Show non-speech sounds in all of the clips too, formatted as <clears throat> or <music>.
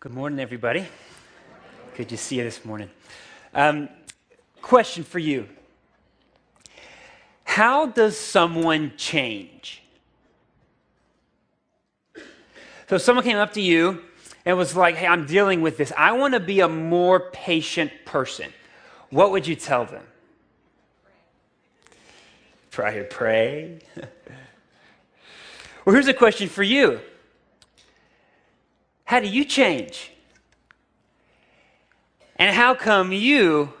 Good morning, everybody. Good to see you this morning. Um, question for you How does someone change? So, someone came up to you and was like, Hey, I'm dealing with this. I want to be a more patient person. What would you tell them? Pray, pray. <laughs> well, here's a question for you how do you change? And how come you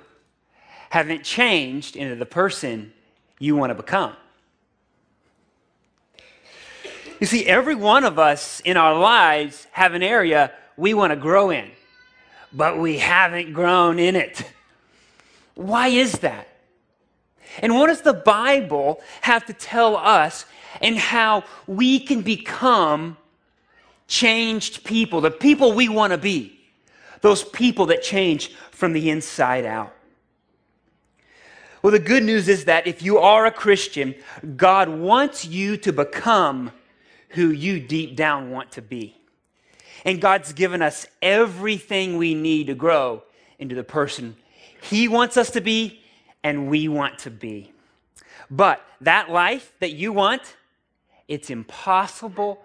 haven't changed into the person you want to become? You see, every one of us in our lives have an area we want to grow in, but we haven't grown in it. Why is that? And what does the Bible have to tell us and how we can become changed people, the people we want to be, those people that change from the inside out. Well, the good news is that if you are a Christian, God wants you to become who you deep down want to be. And God's given us everything we need to grow into the person He wants us to be and we want to be. But that life that you want, it's impossible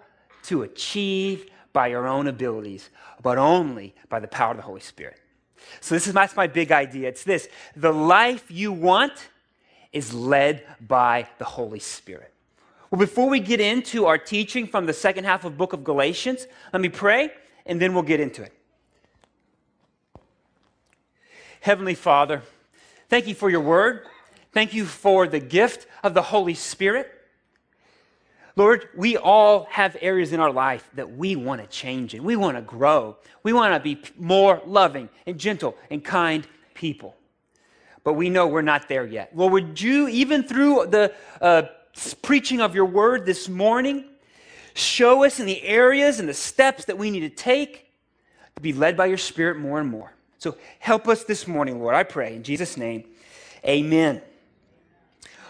to achieve by your own abilities, but only by the power of the Holy Spirit. So, this is my, that's my big idea. It's this the life you want is led by the Holy Spirit. Well, before we get into our teaching from the second half of book of Galatians, let me pray and then we'll get into it. Heavenly Father, thank you for your word. Thank you for the gift of the Holy Spirit. Lord, we all have areas in our life that we want to change in. We want to grow. We want to be more loving and gentle and kind people. But we know we're not there yet. Lord, would you, even through the uh, preaching of your word this morning, show us in the areas and the steps that we need to take to be led by your Spirit more and more. So help us this morning, Lord, I pray. In Jesus' name, amen.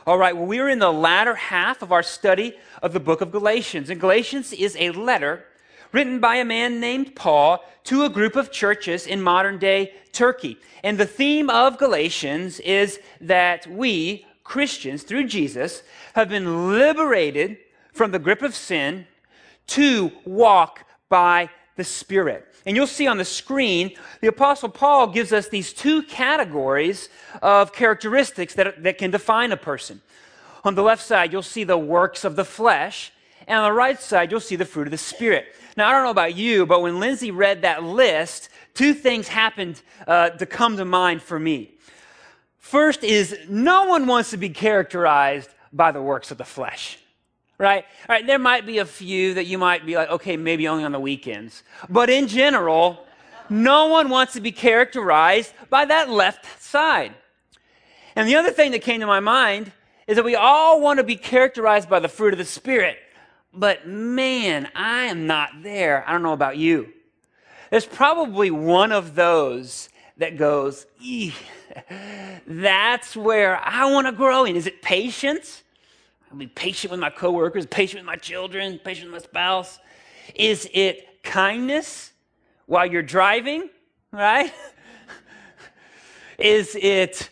All right, well, we are in the latter half of our study of the book of Galatians. And Galatians is a letter written by a man named Paul to a group of churches in modern day Turkey. And the theme of Galatians is that we, Christians, through Jesus, have been liberated from the grip of sin to walk by the Spirit. And you'll see on the screen, the Apostle Paul gives us these two categories of characteristics that, that can define a person. On the left side, you'll see the works of the flesh, and on the right side, you'll see the fruit of the Spirit. Now, I don't know about you, but when Lindsay read that list, two things happened uh, to come to mind for me. First is no one wants to be characterized by the works of the flesh right? All right, there might be a few that you might be like, okay, maybe only on the weekends. But in general, no one wants to be characterized by that left side. And the other thing that came to my mind is that we all want to be characterized by the fruit of the Spirit. But man, I am not there. I don't know about you. There's probably one of those that goes, <laughs> that's where I want to grow in. Is it patience? I'll be patient with my coworkers, patient with my children, patient with my spouse. Is it kindness while you're driving, right? <laughs> is it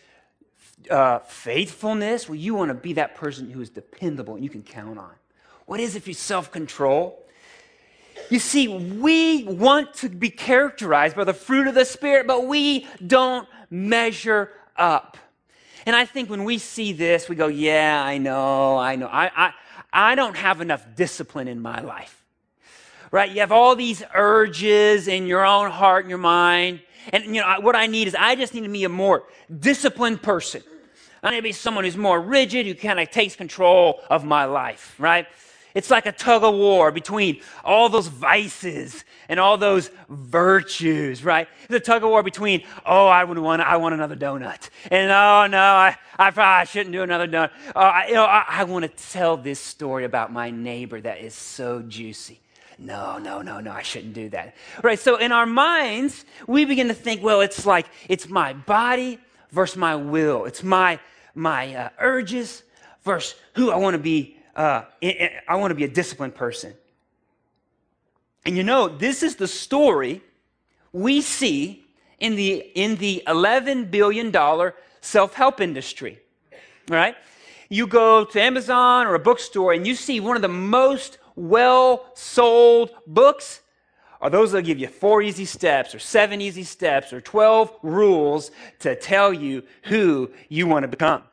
uh, faithfulness? Well, you want to be that person who is dependable and you can count on. What is it for self control? You see, we want to be characterized by the fruit of the Spirit, but we don't measure up. And I think when we see this, we go, yeah, I know, I know. I, I, I don't have enough discipline in my life. Right? You have all these urges in your own heart and your mind. And, you know, what I need is I just need to be a more disciplined person. I need to be someone who's more rigid, who kind of takes control of my life, right? It's like a tug of war between all those vices and all those virtues, right? It's a tug of war between, oh, I would want, I want another donut, and oh no, I, I shouldn't do another donut. Oh, I, you know, I, I want to tell this story about my neighbor that is so juicy. No, no, no, no, I shouldn't do that. Right? So in our minds, we begin to think, well, it's like it's my body versus my will. It's my my uh, urges versus who I want to be uh, I want to be a disciplined person. And you know, this is the story we see in the, in the $11 billion self help industry. Right? You go to Amazon or a bookstore and you see one of the most well sold books are those that give you four easy steps or seven easy steps or 12 rules to tell you who you want to become.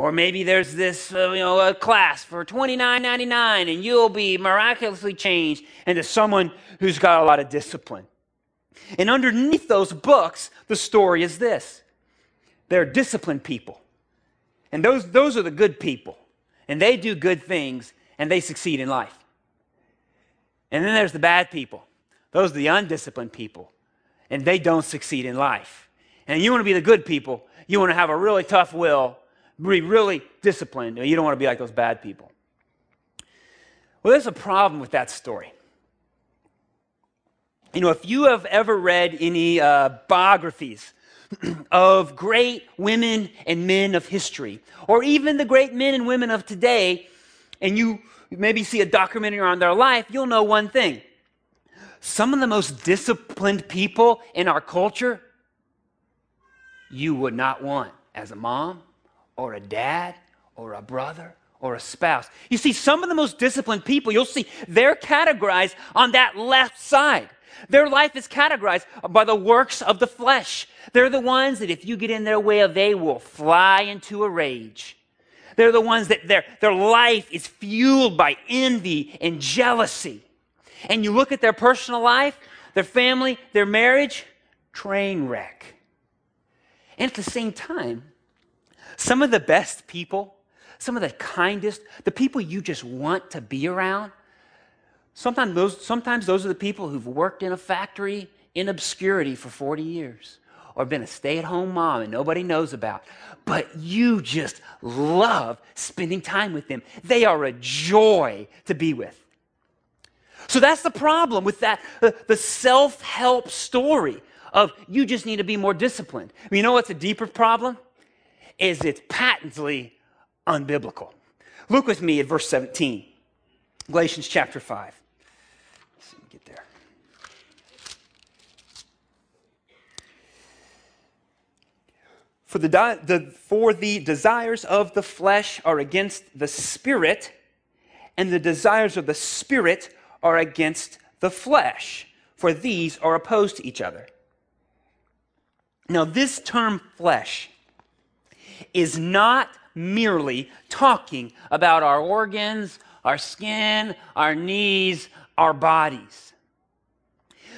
Or maybe there's this, uh, you know, class for $29.99 and you'll be miraculously changed into someone who's got a lot of discipline. And underneath those books, the story is this they're disciplined people. And those, those are the good people. And they do good things and they succeed in life. And then there's the bad people. Those are the undisciplined people. And they don't succeed in life. And you want to be the good people. You want to have a really tough will be really disciplined. You don't want to be like those bad people. Well, there's a problem with that story. You know, if you have ever read any uh, biographies <clears throat> of great women and men of history, or even the great men and women of today, and you maybe see a documentary on their life, you'll know one thing. Some of the most disciplined people in our culture, you would not want as a mom, or a dad or a brother or a spouse. You see, some of the most disciplined people, you'll see they're categorized on that left side. Their life is categorized by the works of the flesh. They're the ones that if you get in their way, they will fly into a rage. They're the ones that their, their life is fueled by envy and jealousy. And you look at their personal life, their family, their marriage, train wreck. And at the same time, some of the best people, some of the kindest, the people you just want to be around, sometimes those, sometimes those are the people who've worked in a factory in obscurity for 40 years or been a stay at home mom and nobody knows about. But you just love spending time with them. They are a joy to be with. So that's the problem with that, the, self help story of you just need to be more disciplined. You know what's a deeper problem? Is it's patently unbiblical. Look with me at verse 17, Galatians chapter 5. Let's see, get there. For the, the, for the desires of the flesh are against the spirit, and the desires of the spirit are against the flesh, for these are opposed to each other. Now, this term flesh is not merely talking about our organs, our skin, our knees, our bodies.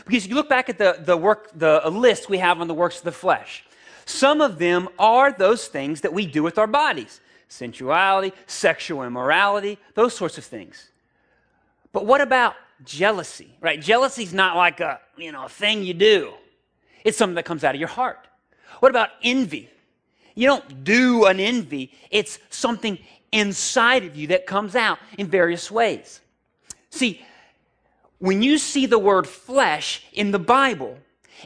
Because you look back at the, the work, the list we have on the works of the flesh. Some of them are those things that we do with our bodies sensuality, sexual immorality, those sorts of things. But what about jealousy? Right? Jealousy is not like a, you know, a thing you do. It's something that comes out of your heart. What about envy? You don't do an envy, it's something inside of you that comes out in various ways. See, when you see the word flesh in the Bible,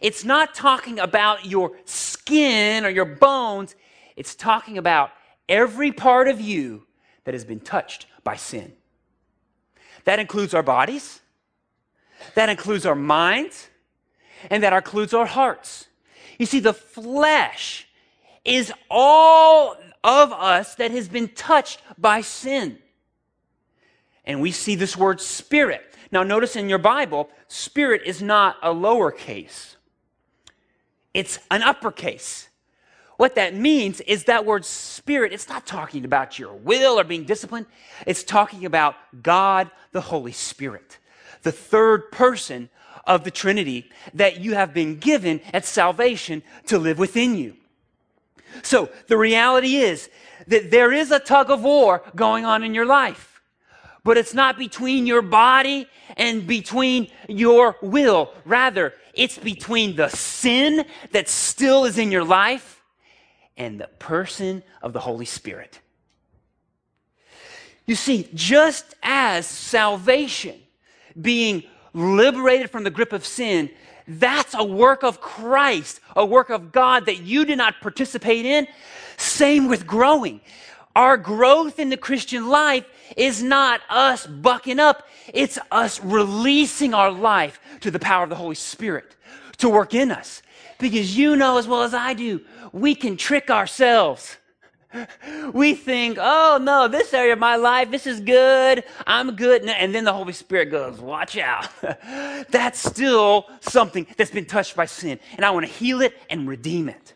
it's not talking about your skin or your bones, it's talking about every part of you that has been touched by sin. That includes our bodies, that includes our minds, and that includes our hearts. You see, the flesh is all of us that has been touched by sin. And we see this word spirit. Now, notice in your Bible, spirit is not a lowercase, it's an uppercase. What that means is that word spirit, it's not talking about your will or being disciplined. It's talking about God, the Holy Spirit, the third person of the Trinity that you have been given at salvation to live within you. So the reality is that there is a tug of war going on in your life, but it's not between your body and between your will. Rather, it's between the sin that still is in your life and the person of the Holy Spirit. You see, just as salvation, being liberated from the grip of sin, that's a work of Christ, a work of God that you did not participate in. Same with growing. Our growth in the Christian life is not us bucking up, it's us releasing our life to the power of the Holy Spirit to work in us. Because you know as well as I do, we can trick ourselves. We think, oh no, this area of my life, this is good, I'm good. And then the Holy Spirit goes, watch out. <laughs> that's still something that's been touched by sin. And I want to heal it and redeem it.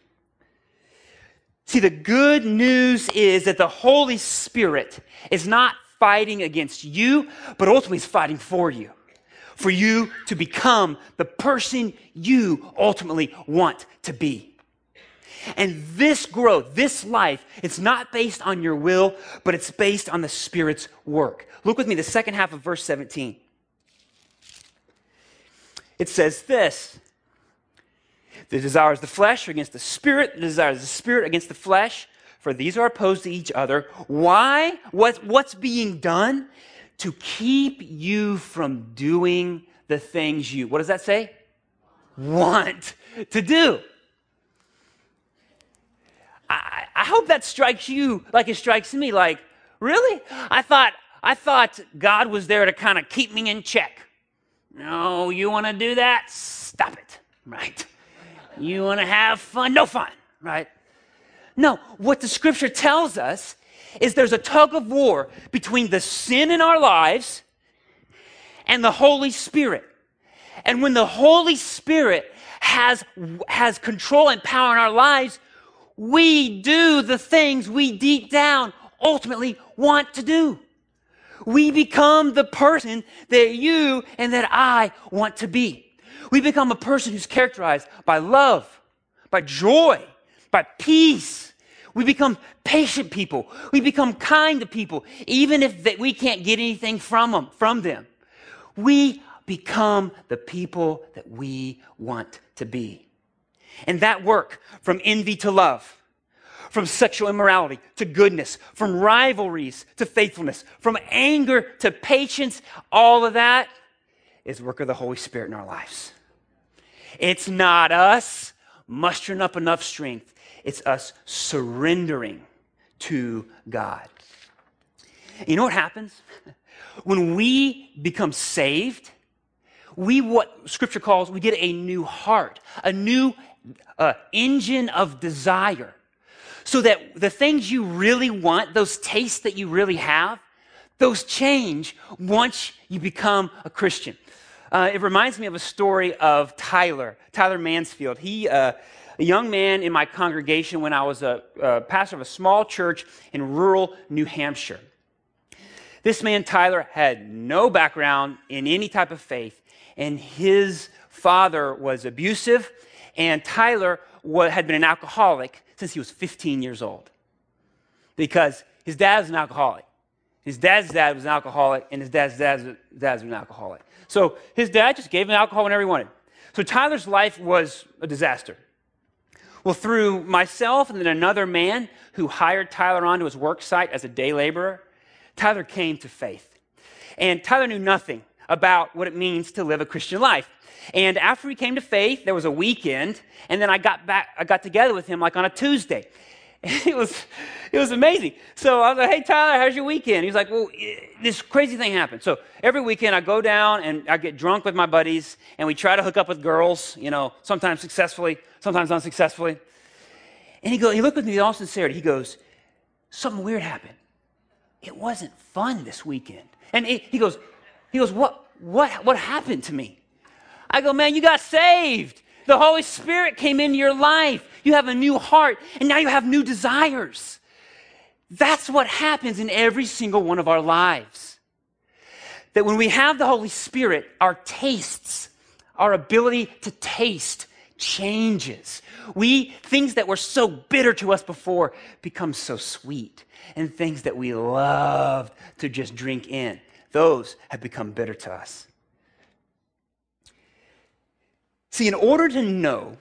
See, the good news is that the Holy Spirit is not fighting against you, but ultimately is fighting for you. For you to become the person you ultimately want to be. And this growth, this life, it's not based on your will, but it's based on the Spirit's work. Look with me, the second half of verse 17. It says this The desires of the flesh are against the Spirit, the desires of the Spirit against the flesh, for these are opposed to each other. Why? What, what's being done? To keep you from doing the things you, what does that say? Want to do. I, I hope that strikes you like it strikes me. Like, really? I thought I thought God was there to kind of keep me in check. No, you want to do that? Stop it. Right? You want to have fun? No fun. Right? No, what the scripture tells us is there's a tug of war between the sin in our lives and the Holy Spirit. And when the Holy Spirit has, has control and power in our lives, we do the things we deep down ultimately want to do. We become the person that you and that I want to be. We become a person who's characterized by love, by joy, by peace. We become patient people. We become kind to people, even if they, we can't get anything from them, from them. We become the people that we want to be. And that work from envy to love, from sexual immorality to goodness, from rivalries to faithfulness, from anger to patience, all of that is work of the Holy Spirit in our lives. It's not us mustering up enough strength, it's us surrendering to God. You know what happens? When we become saved, we what scripture calls we get a new heart a new uh, engine of desire. So that the things you really want those tastes that you really have those change once you become a christian. Uh, it reminds me of a story of tyler tyler mansfield. He uh, a young man in my congregation when i was a, a pastor of a small church in rural new hampshire. This man tyler had no background in any type of faith and his father was abusive, and Tyler had been an alcoholic since he was 15 years old because his dad was an alcoholic. His dad's dad was an alcoholic, and his dad's dad's dad was an alcoholic. So his dad just gave him alcohol whenever he wanted. So Tyler's life was a disaster. Well, through myself and then another man who hired Tyler onto his work site as a day laborer, Tyler came to faith. And Tyler knew nothing about what it means to live a Christian life. And after he came to faith, there was a weekend, and then I got back, I got together with him like on a Tuesday. <laughs> it was, it was amazing. So I was like, "Hey Tyler, how's your weekend?" He's like, "Well, this crazy thing happened." So every weekend I go down and I get drunk with my buddies, and we try to hook up with girls. You know, sometimes successfully, sometimes unsuccessfully. And he go, he looked at me with all sincerity. He goes, "Something weird happened. It wasn't fun this weekend." And he goes, he goes, What, what, what happened to me? I go, Man, you got saved. The Holy Spirit came into your life. You have a new heart, and now you have new desires. That's what happens in every single one of our lives. That when we have the Holy Spirit, our tastes, our ability to taste changes. We, things that were so bitter to us before become so sweet. And things that we loved to just drink in those have become bitter to us. See, in order to know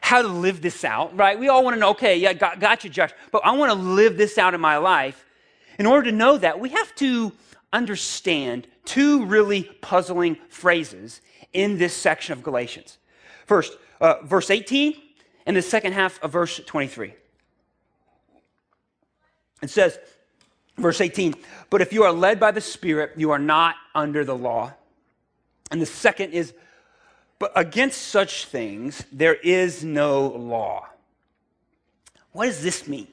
how to live this out, right? We all want to know, okay, yeah, got, got you, Josh, but I want to live this out in my life. In order to know that, we have to understand two really puzzling phrases in this section of Galatians. First, uh, verse 18 and the second half of verse 23. It says, verse 18, but if you are led by the Spirit, you are not under the law. And the second is, but against such things there is no law. What does this mean?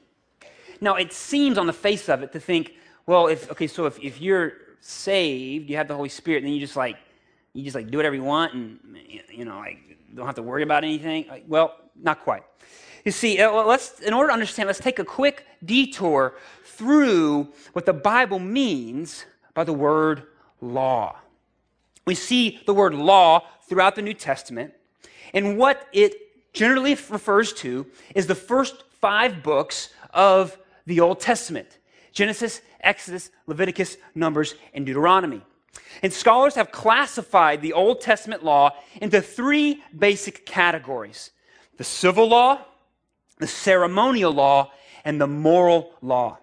Now, it seems on the face of it to think, well, if, okay, so if, if you're saved, you have the Holy Spirit, and then you just like, you just like do whatever you want and, you know, like don't have to worry about anything. Well, not quite. You see, uh, let's, in order to understand, let's take a quick detour through what the Bible means by the word law. We see the word law throughout the New Testament, and what it generally refers to is the first five books of the Old Testament Genesis, Exodus, Leviticus, Numbers, and Deuteronomy. And scholars have classified the Old Testament law into three basic categories the civil law, the ceremonial law, and the moral law.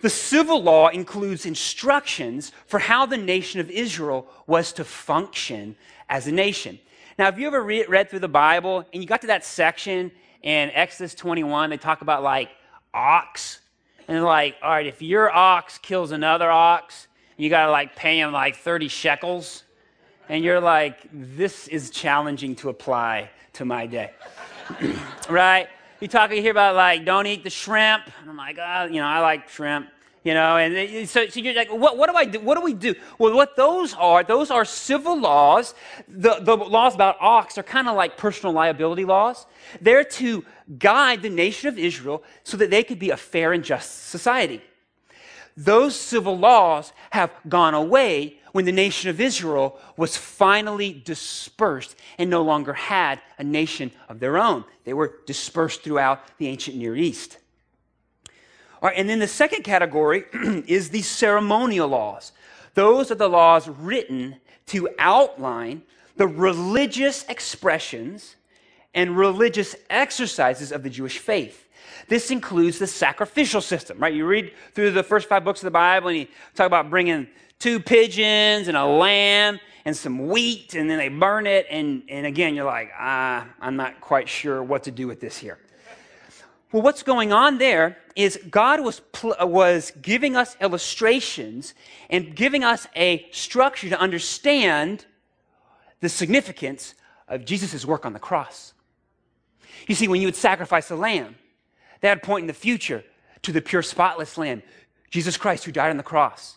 The civil law includes instructions for how the nation of Israel was to function as a nation. Now, have you ever re- read through the Bible and you got to that section in Exodus 21, they talk about like ox. And like, all right, if your ox kills another ox, you got to like pay him like 30 shekels. And you're like, this is challenging to apply to my day. <clears throat> right? You talk, you hear about like, don't eat the shrimp. And I'm like, oh, you know, I like shrimp you know? And so, so, you're like what, what do i do what do we do? Well what those are those are civil laws. The, the laws about ox are kind of like personal liability laws. They're to guide the nation of israel so that they could be a fair and just society. Those civil laws have gone away when the nation of israel was finally dispersed and no longer had a nation of their own they were dispersed throughout the ancient near east all right, and then the second category <clears throat> is the ceremonial laws. Those are the laws written to outline the religious expressions and religious exercises of the Jewish faith. This includes the sacrificial system, right? You read through the first five books of the Bible and you talk about bringing two pigeons and a lamb and some wheat, and then they burn it. And, and again, you're like, ah, I'm not quite sure what to do with this here. Well, what's going on there is God was, pl- was giving us illustrations and giving us a structure to understand the significance of Jesus' work on the cross. You see, when you would sacrifice a lamb, that would point in the future to the pure, spotless lamb, Jesus Christ, who died on the cross.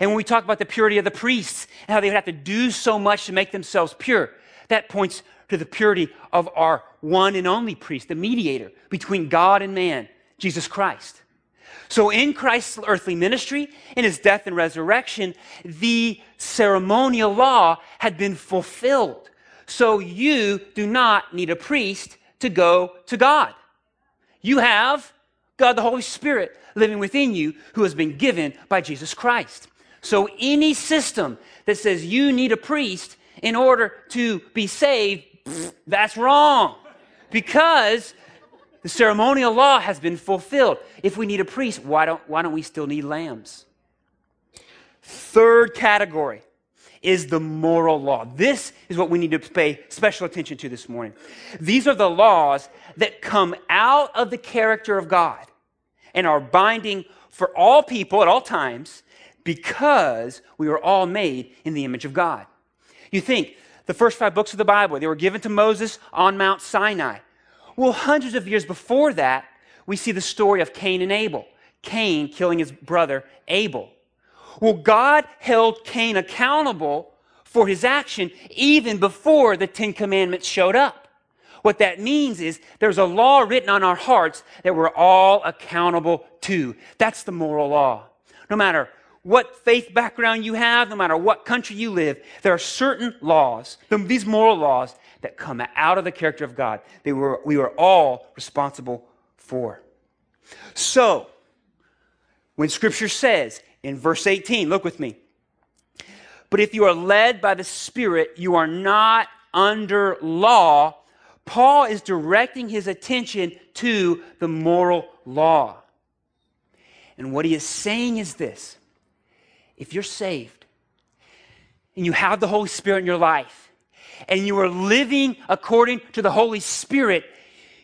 And when we talk about the purity of the priests and how they would have to do so much to make themselves pure, that points to the purity of our one and only priest, the mediator between God and man, Jesus Christ. So, in Christ's earthly ministry, in his death and resurrection, the ceremonial law had been fulfilled. So, you do not need a priest to go to God. You have God the Holy Spirit living within you who has been given by Jesus Christ. So, any system that says you need a priest in order to be saved that's wrong because the ceremonial law has been fulfilled. If we need a priest, why don't, why don't we still need lambs? Third category is the moral law. This is what we need to pay special attention to this morning. These are the laws that come out of the character of God and are binding for all people at all times because we were all made in the image of God. You think the first five books of the Bible. They were given to Moses on Mount Sinai. Well, hundreds of years before that, we see the story of Cain and Abel. Cain killing his brother Abel. Well, God held Cain accountable for his action even before the Ten Commandments showed up. What that means is there's a law written on our hearts that we're all accountable to. That's the moral law. No matter what faith background you have, no matter what country you live, there are certain laws, these moral laws, that come out of the character of God we were, we were all responsible for. So, when Scripture says in verse 18, look with me, but if you are led by the Spirit, you are not under law. Paul is directing his attention to the moral law. And what he is saying is this if you're saved and you have the Holy Spirit in your life and you are living according to the Holy Spirit,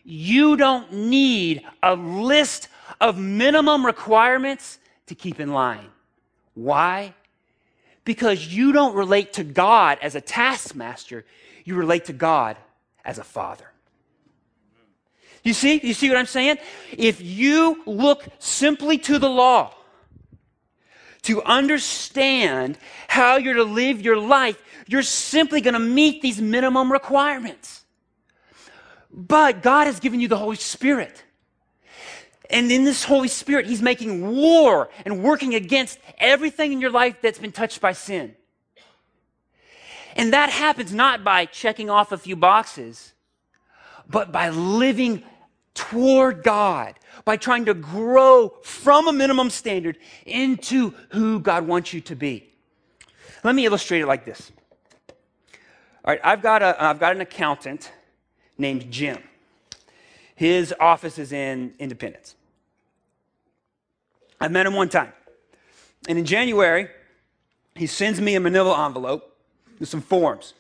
you don't need a list of minimum requirements to keep in line. Why? Because you don't relate to God as a taskmaster, you relate to God as a father. You see? You see what I'm saying? If you look simply to the law to understand how you're to live your life, you're simply going to meet these minimum requirements. But God has given you the Holy Spirit. And in this Holy Spirit, He's making war and working against everything in your life that's been touched by sin. And that happens not by checking off a few boxes, but by living toward God, by trying to grow from a minimum standard into who God wants you to be. Let me illustrate it like this. All right, I've got, a, I've got an accountant named Jim. His office is in Independence. I met him one time. And in January, he sends me a manila envelope with some forms.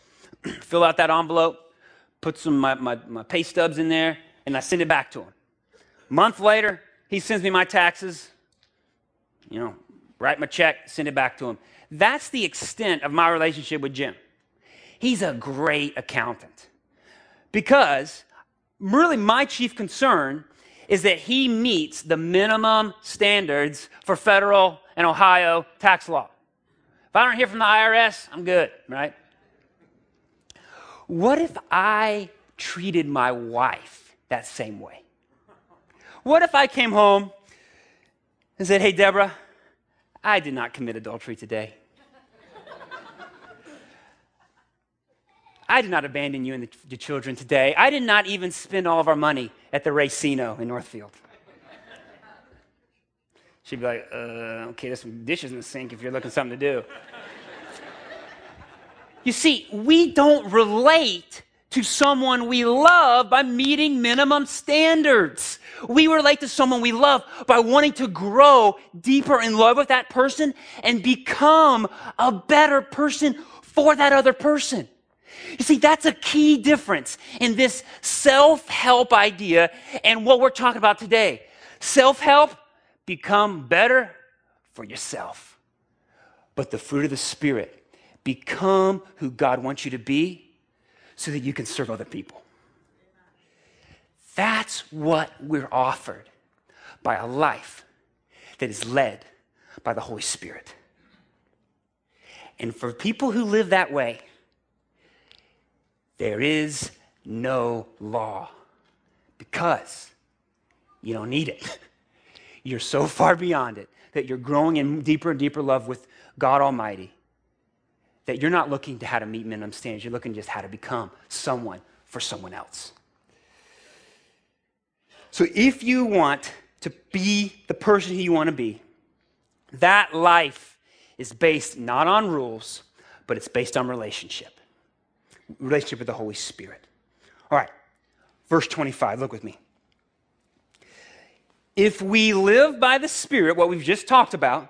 <clears throat> Fill out that envelope, put some my, my, my pay stubs in there, and I send it back to him. Month later, he sends me my taxes, you know, write my check, send it back to him. That's the extent of my relationship with Jim. He's a great accountant because really my chief concern is that he meets the minimum standards for federal and Ohio tax law. If I don't hear from the IRS, I'm good, right? What if I treated my wife that same way? What if I came home and said, Hey, Deborah, I did not commit adultery today. I did not abandon you and the, the, children today. I did not even spend all of our money at the Racino in Northfield. She'd be like, uh, okay, there's some dishes in the sink if you're looking something to do. you see, we don't relate to someone we love by meeting minimum standards. We relate to someone we love by wanting to grow deeper in love with that person and become a better person for that other person. You see, that's a key difference in this self help idea and what we're talking about today. Self help, become better for yourself. But the fruit of the Spirit, become who God wants you to be so that you can serve other people. That's what we're offered by a life that is led by the Holy Spirit. And for people who live that way, there is no law because you don't need it. <laughs> You're so far beyond it that you're growing in deeper and deeper love with God Almighty that you're not looking to how to meet minimum standards. You're looking just how to become someone for someone else. So if you want to be the person who you want to be, that life is based not on rules, but it's based on relationship relationship with the Holy Spirit. All right, verse 25, look with me. If we live by the Spirit, what we've just talked about,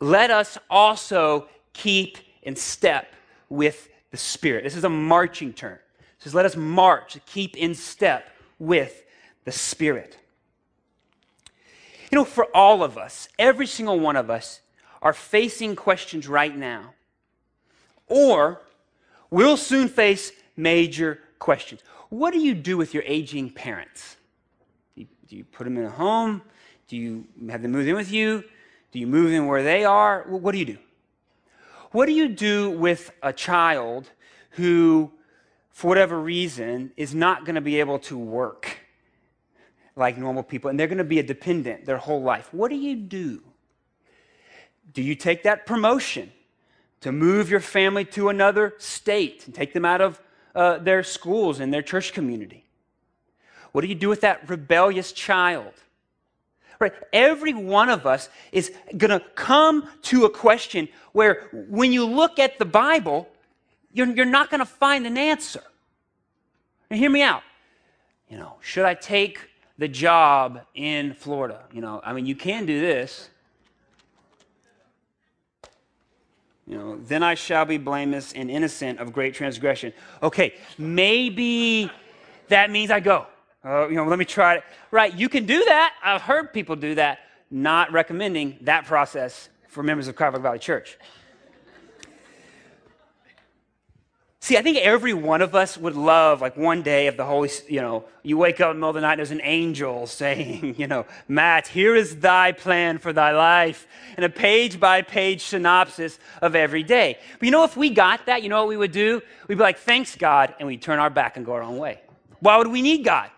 let us also keep in step with the Spirit. This is a marching term. It says, let us march, keep in step with the Spirit. You know, for all of us, every single one of us are facing questions right now. Or we'll soon face major questions. What do you do with your aging parents? Do you, do you put them in a home? Do you have them move in with you? Do you move in where they are? What do you do? What do you do with a child who, for whatever reason, is not going to be able to work like normal people and they're going to be a dependent their whole life? What do you do? Do you take that promotion to move your family to another state and take them out of uh, their schools and their church community? What do you do with that rebellious child? Right? Every one of us is going to come to a question where when you look at the Bible, you're, you're not going to find an answer. And hear me out. You know, should I take the job in Florida? You know, I mean, you can do this. You know, then I shall be blameless and innocent of great transgression. Okay, maybe that means I go. Oh, you know, let me try it. Right, you can do that. I've heard people do that. Not recommending that process for members of Cuyahoga Valley Church. See, I think every one of us would love, like one day of the Holy, you know, you wake up in the middle of the night, there's an angel <laughs> saying, you know, Matt, here is thy plan for thy life, and a page by page synopsis of every day. But you know, if we got that, you know what we would do? We'd be like, thanks, God, and we'd turn our back and go our own way. Why would we need God?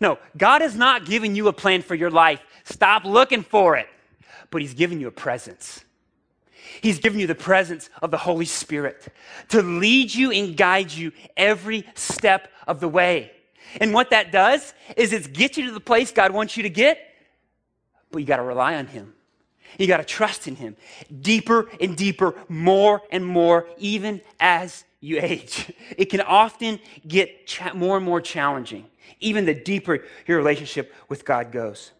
No, God has not given you a plan for your life. Stop looking for it. But He's given you a presence. He's given you the presence of the Holy Spirit to lead you and guide you every step of the way. And what that does is it gets you to the place God wants you to get, but you got to rely on Him. You got to trust in Him deeper and deeper, more and more, even as you age. <laughs> It can often get cha- more and more challenging, even the deeper your relationship with God goes.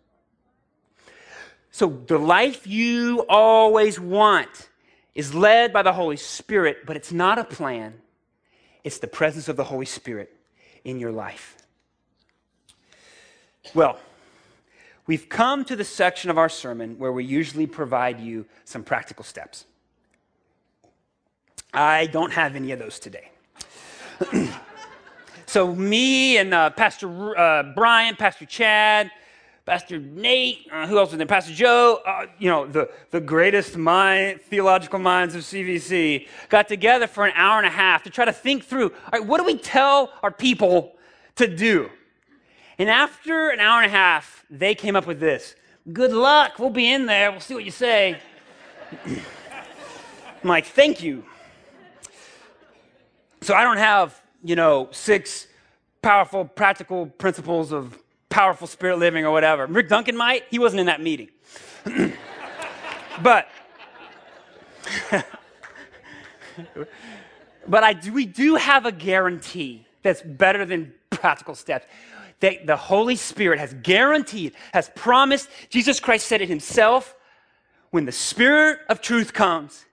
So, the life you always want is led by the Holy Spirit, but it's not a plan, it's the presence of the Holy Spirit in your life. Well, we've come to the section of our sermon where we usually provide you some practical steps. I don't have any of those today. <clears throat> so, me and uh, Pastor uh, Brian, Pastor Chad, Pastor Nate, uh, who else was there? Pastor Joe, uh, you know, the, the greatest mind, theological minds of CVC, got together for an hour and a half to try to think through all right, what do we tell our people to do? And after an hour and a half, they came up with this Good luck, we'll be in there, we'll see what you say. I'm like, thank you. So I don't have, you know, six powerful, practical principles of powerful spirit living or whatever. Rick Duncan might. He wasn't in that meeting. <clears throat> but <laughs> but I do, we do have a guarantee that's better than practical steps. That the Holy Spirit has guaranteed, has promised. Jesus Christ said it himself. When the Spirit of truth comes,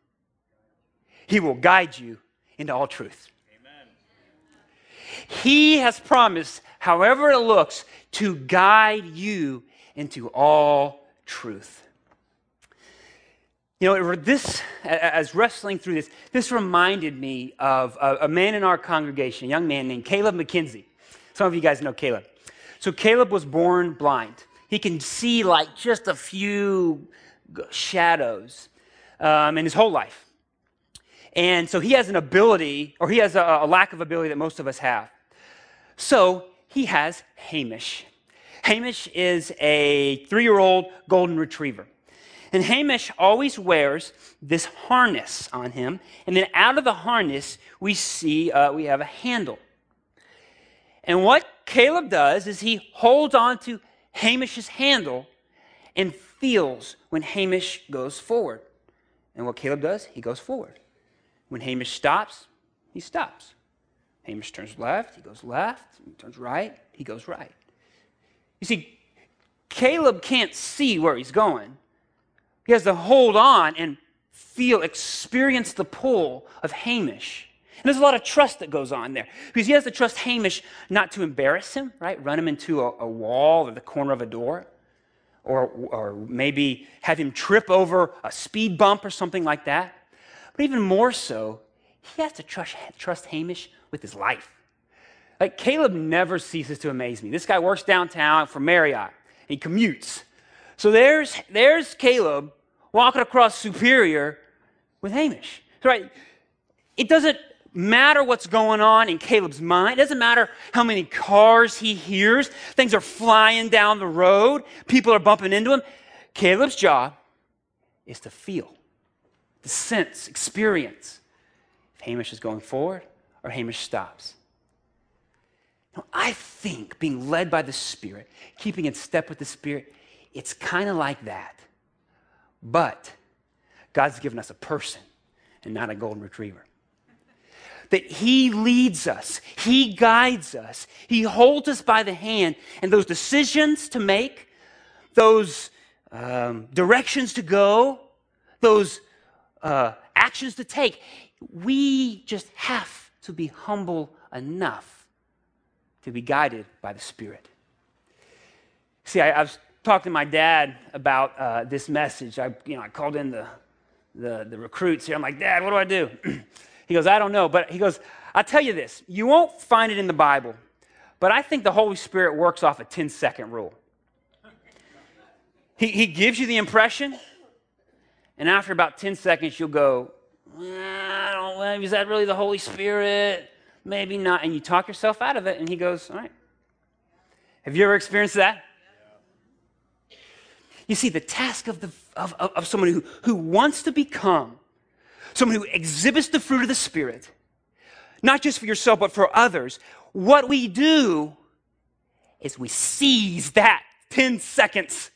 he will guide you into all truth. He has promised, however it looks, to guide you into all truth. You know, this, as wrestling through this, this reminded me of a, a, man in our congregation, a young man named Caleb McKenzie. Some of you guys know Caleb. So, Caleb was born blind. He can see like just a few shadows um, in his whole life. And so, he has an ability, or he has a, a lack of ability that most of us have. So, he has Hamish. Hamish is a three year old golden retriever. And Hamish always wears this harness on him. And then out of the harness, we see uh, we have a handle. And what Caleb does is he holds on to Hamish's handle and feels when Hamish goes forward. And what Caleb does, he goes forward. When Hamish stops, he stops. Hamish turns left, he goes left. He turns right, he goes right. You see, Caleb can't see where he's going. He has to hold on and feel, experience the pull of Hamish. And there's a lot of trust that goes on there because he has to trust Hamish not to embarrass him, right? Run him into a, a wall or the corner of a door, or, or maybe have him trip over a speed bump or something like that. But even more so, he has to trust, trust Hamish with his life. Like Caleb never ceases to amaze me. This guy works downtown for Marriott. He commutes. So there's, there's Caleb walking across Superior with Hamish. Right? It doesn't matter what's going on in Caleb's mind. It doesn't matter how many cars he hears. Things are flying down the road. People are bumping into him. Caleb's job is to feel, to sense, experience if Hamish is going forward or Hamish stops. Now, I think being led by the Spirit, keeping in step with the Spirit, it's kind of like that. But God's given us a person and not a golden retriever. That He leads us, He guides us, He holds us by the hand, and those decisions to make, those um, directions to go, those uh, actions to take, we just have to be humble enough to be guided by the Spirit. See, I, I was talking to my dad about uh, this message. I, you know, I called in the, the, the recruits here. I'm like, Dad, what do I do? <clears throat> he goes, I don't know. But he goes, I'll tell you this. You won't find it in the Bible, but I think the Holy Spirit works off a 10 second rule. He, he gives you the impression, and after about 10 seconds, you'll go, I don't know, is that really the Holy Spirit? Maybe not. And you talk yourself out of it, and he goes, All right. Have you ever experienced that? You see, the task of, the, of, of, of someone who, who wants to become someone who exhibits the fruit of the Spirit, not just for yourself, but for others, what we do is we seize that 10 seconds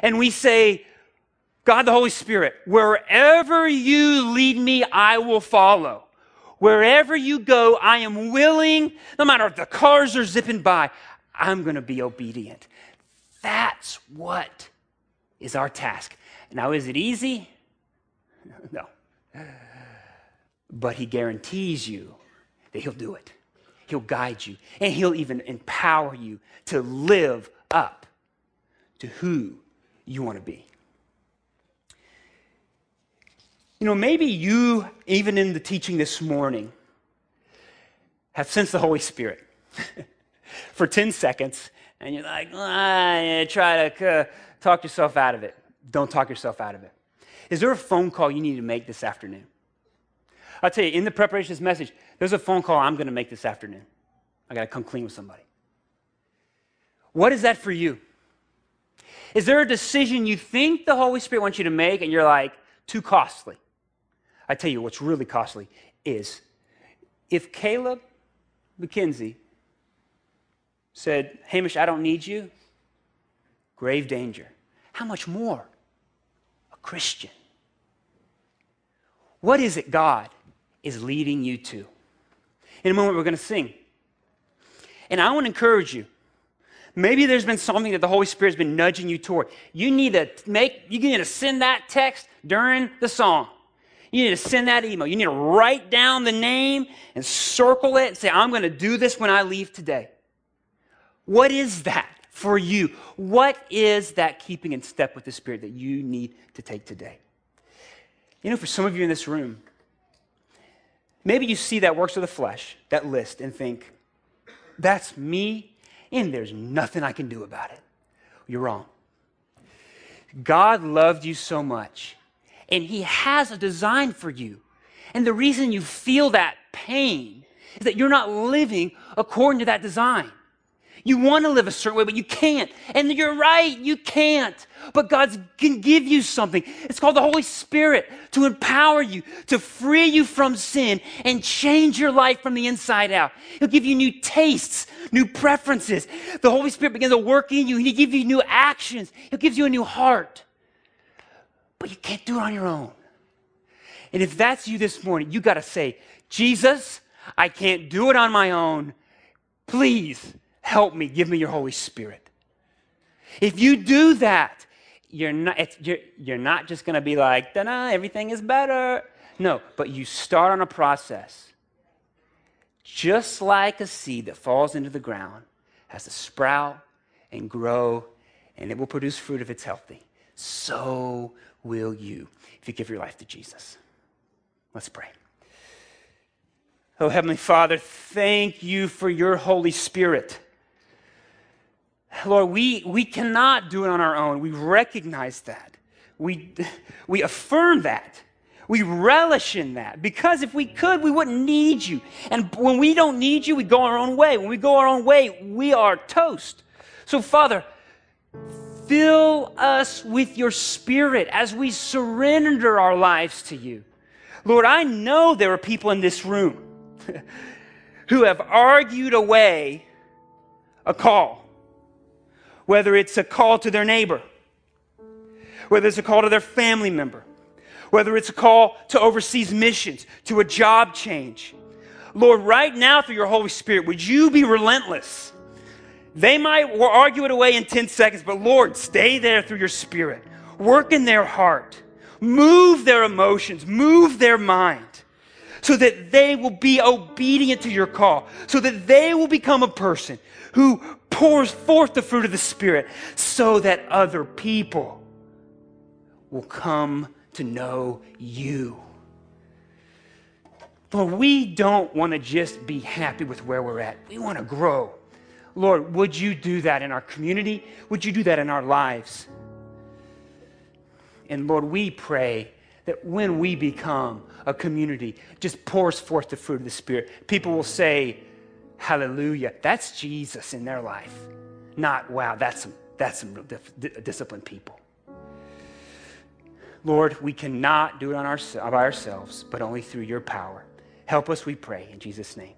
and we say, God the Holy Spirit, wherever you lead me, I will follow. Wherever you go, I am willing, no matter if the cars are zipping by, I'm going to be obedient. That's what is our task. Now, is it easy? <laughs> No. But he guarantees you that he'll do it. He'll guide you, and he'll even empower you to live up to who you want to be. You know, maybe you, even in the teaching this morning, have sensed the Holy Spirit <laughs> for 10 seconds, and you're like, ah, try to uh, talk yourself out of it. Don't talk yourself out of it. Is there a phone call you need to make this afternoon? I'll tell you, in the preparation of this message, there's a phone call I'm going to make this afternoon. I got to come clean with somebody. What is that for you? Is there a decision you think the Holy Spirit wants you to make and you're like, too costly? I tell you what's really costly is if Caleb McKenzie said, Hamish, I don't need you, grave danger. How much more a Christian? What is it God is leading you to? In a moment, we're going to sing. And I want to encourage you. Maybe there's been something that the Holy Spirit's been nudging you toward. You need to make, you need to send that text during the song. You need to send that email. You need to write down the name and circle it and say, I'm going to do this when I leave today. What is that? for you. What is that keeping in step with the Spirit that you need to take today? You know, for some of you in this room, maybe you see that works of the flesh, that list, and think, that's me, and there's nothing I can do about it. You're wrong. God loved you so much, and He has a design for you. And the reason you feel that pain is that you're not living according to that design. You want to live a certain way, but you can't. And you're right, you can't. But God can give you something. It's called the Holy Spirit to empower you, to free you from sin and change your life from the inside out. He'll give you new tastes, new preferences. The Holy Spirit begins to work in you. He'll give you new actions. He'll give you a new heart. But you can't do it on your own. And if that's you this morning, you got to say, Jesus, I can't do it on my own. Please Help me. Give me your Holy Spirit. If you do that, you're not, you're, you're not just going to be like, da uh, everything is better. No, but you start on a process. Just like a seed that falls into the ground has to sprout and grow, and it will produce fruit if it's healthy. So will you if you give your life to Jesus. Let's pray. Oh, Heavenly Father, thank you for your Holy Spirit. Lord, we, we cannot do it on our own. We recognize that. We, we affirm that. We relish in that because if we could, we wouldn't need you. And when we don't need you, we go our own way. When we go our own way, we are toast. So, Father, fill us with your spirit as we surrender our lives to you. Lord, I know there are people in this room <laughs> who have argued away a call whether it's a call to their neighbor, whether it's a call to their family member, whether it's a call to overseas missions, to a job change. Lord, right now through your Holy Spirit, would you be relentless? They might argue it away in 10 seconds, but Lord, stay there through your Spirit. Work in their heart, move their emotions, move their mind so that they will be obedient to your call, so that they will become a person who pours forth the fruit of the Spirit, so that other people will come to know you. Lord, we don't want to just be happy with where we're at. We want to grow. Lord, would you do that in our community? Would you do that in our lives? And Lord, we pray that when we become a community, just pours forth the fruit of the Spirit, people will say, Hallelujah. That's Jesus in their life. Not, wow, that's some, that's some disciplined people. Lord, we cannot do it on our, by ourselves, but only through your power. Help us, we pray, in Jesus' name.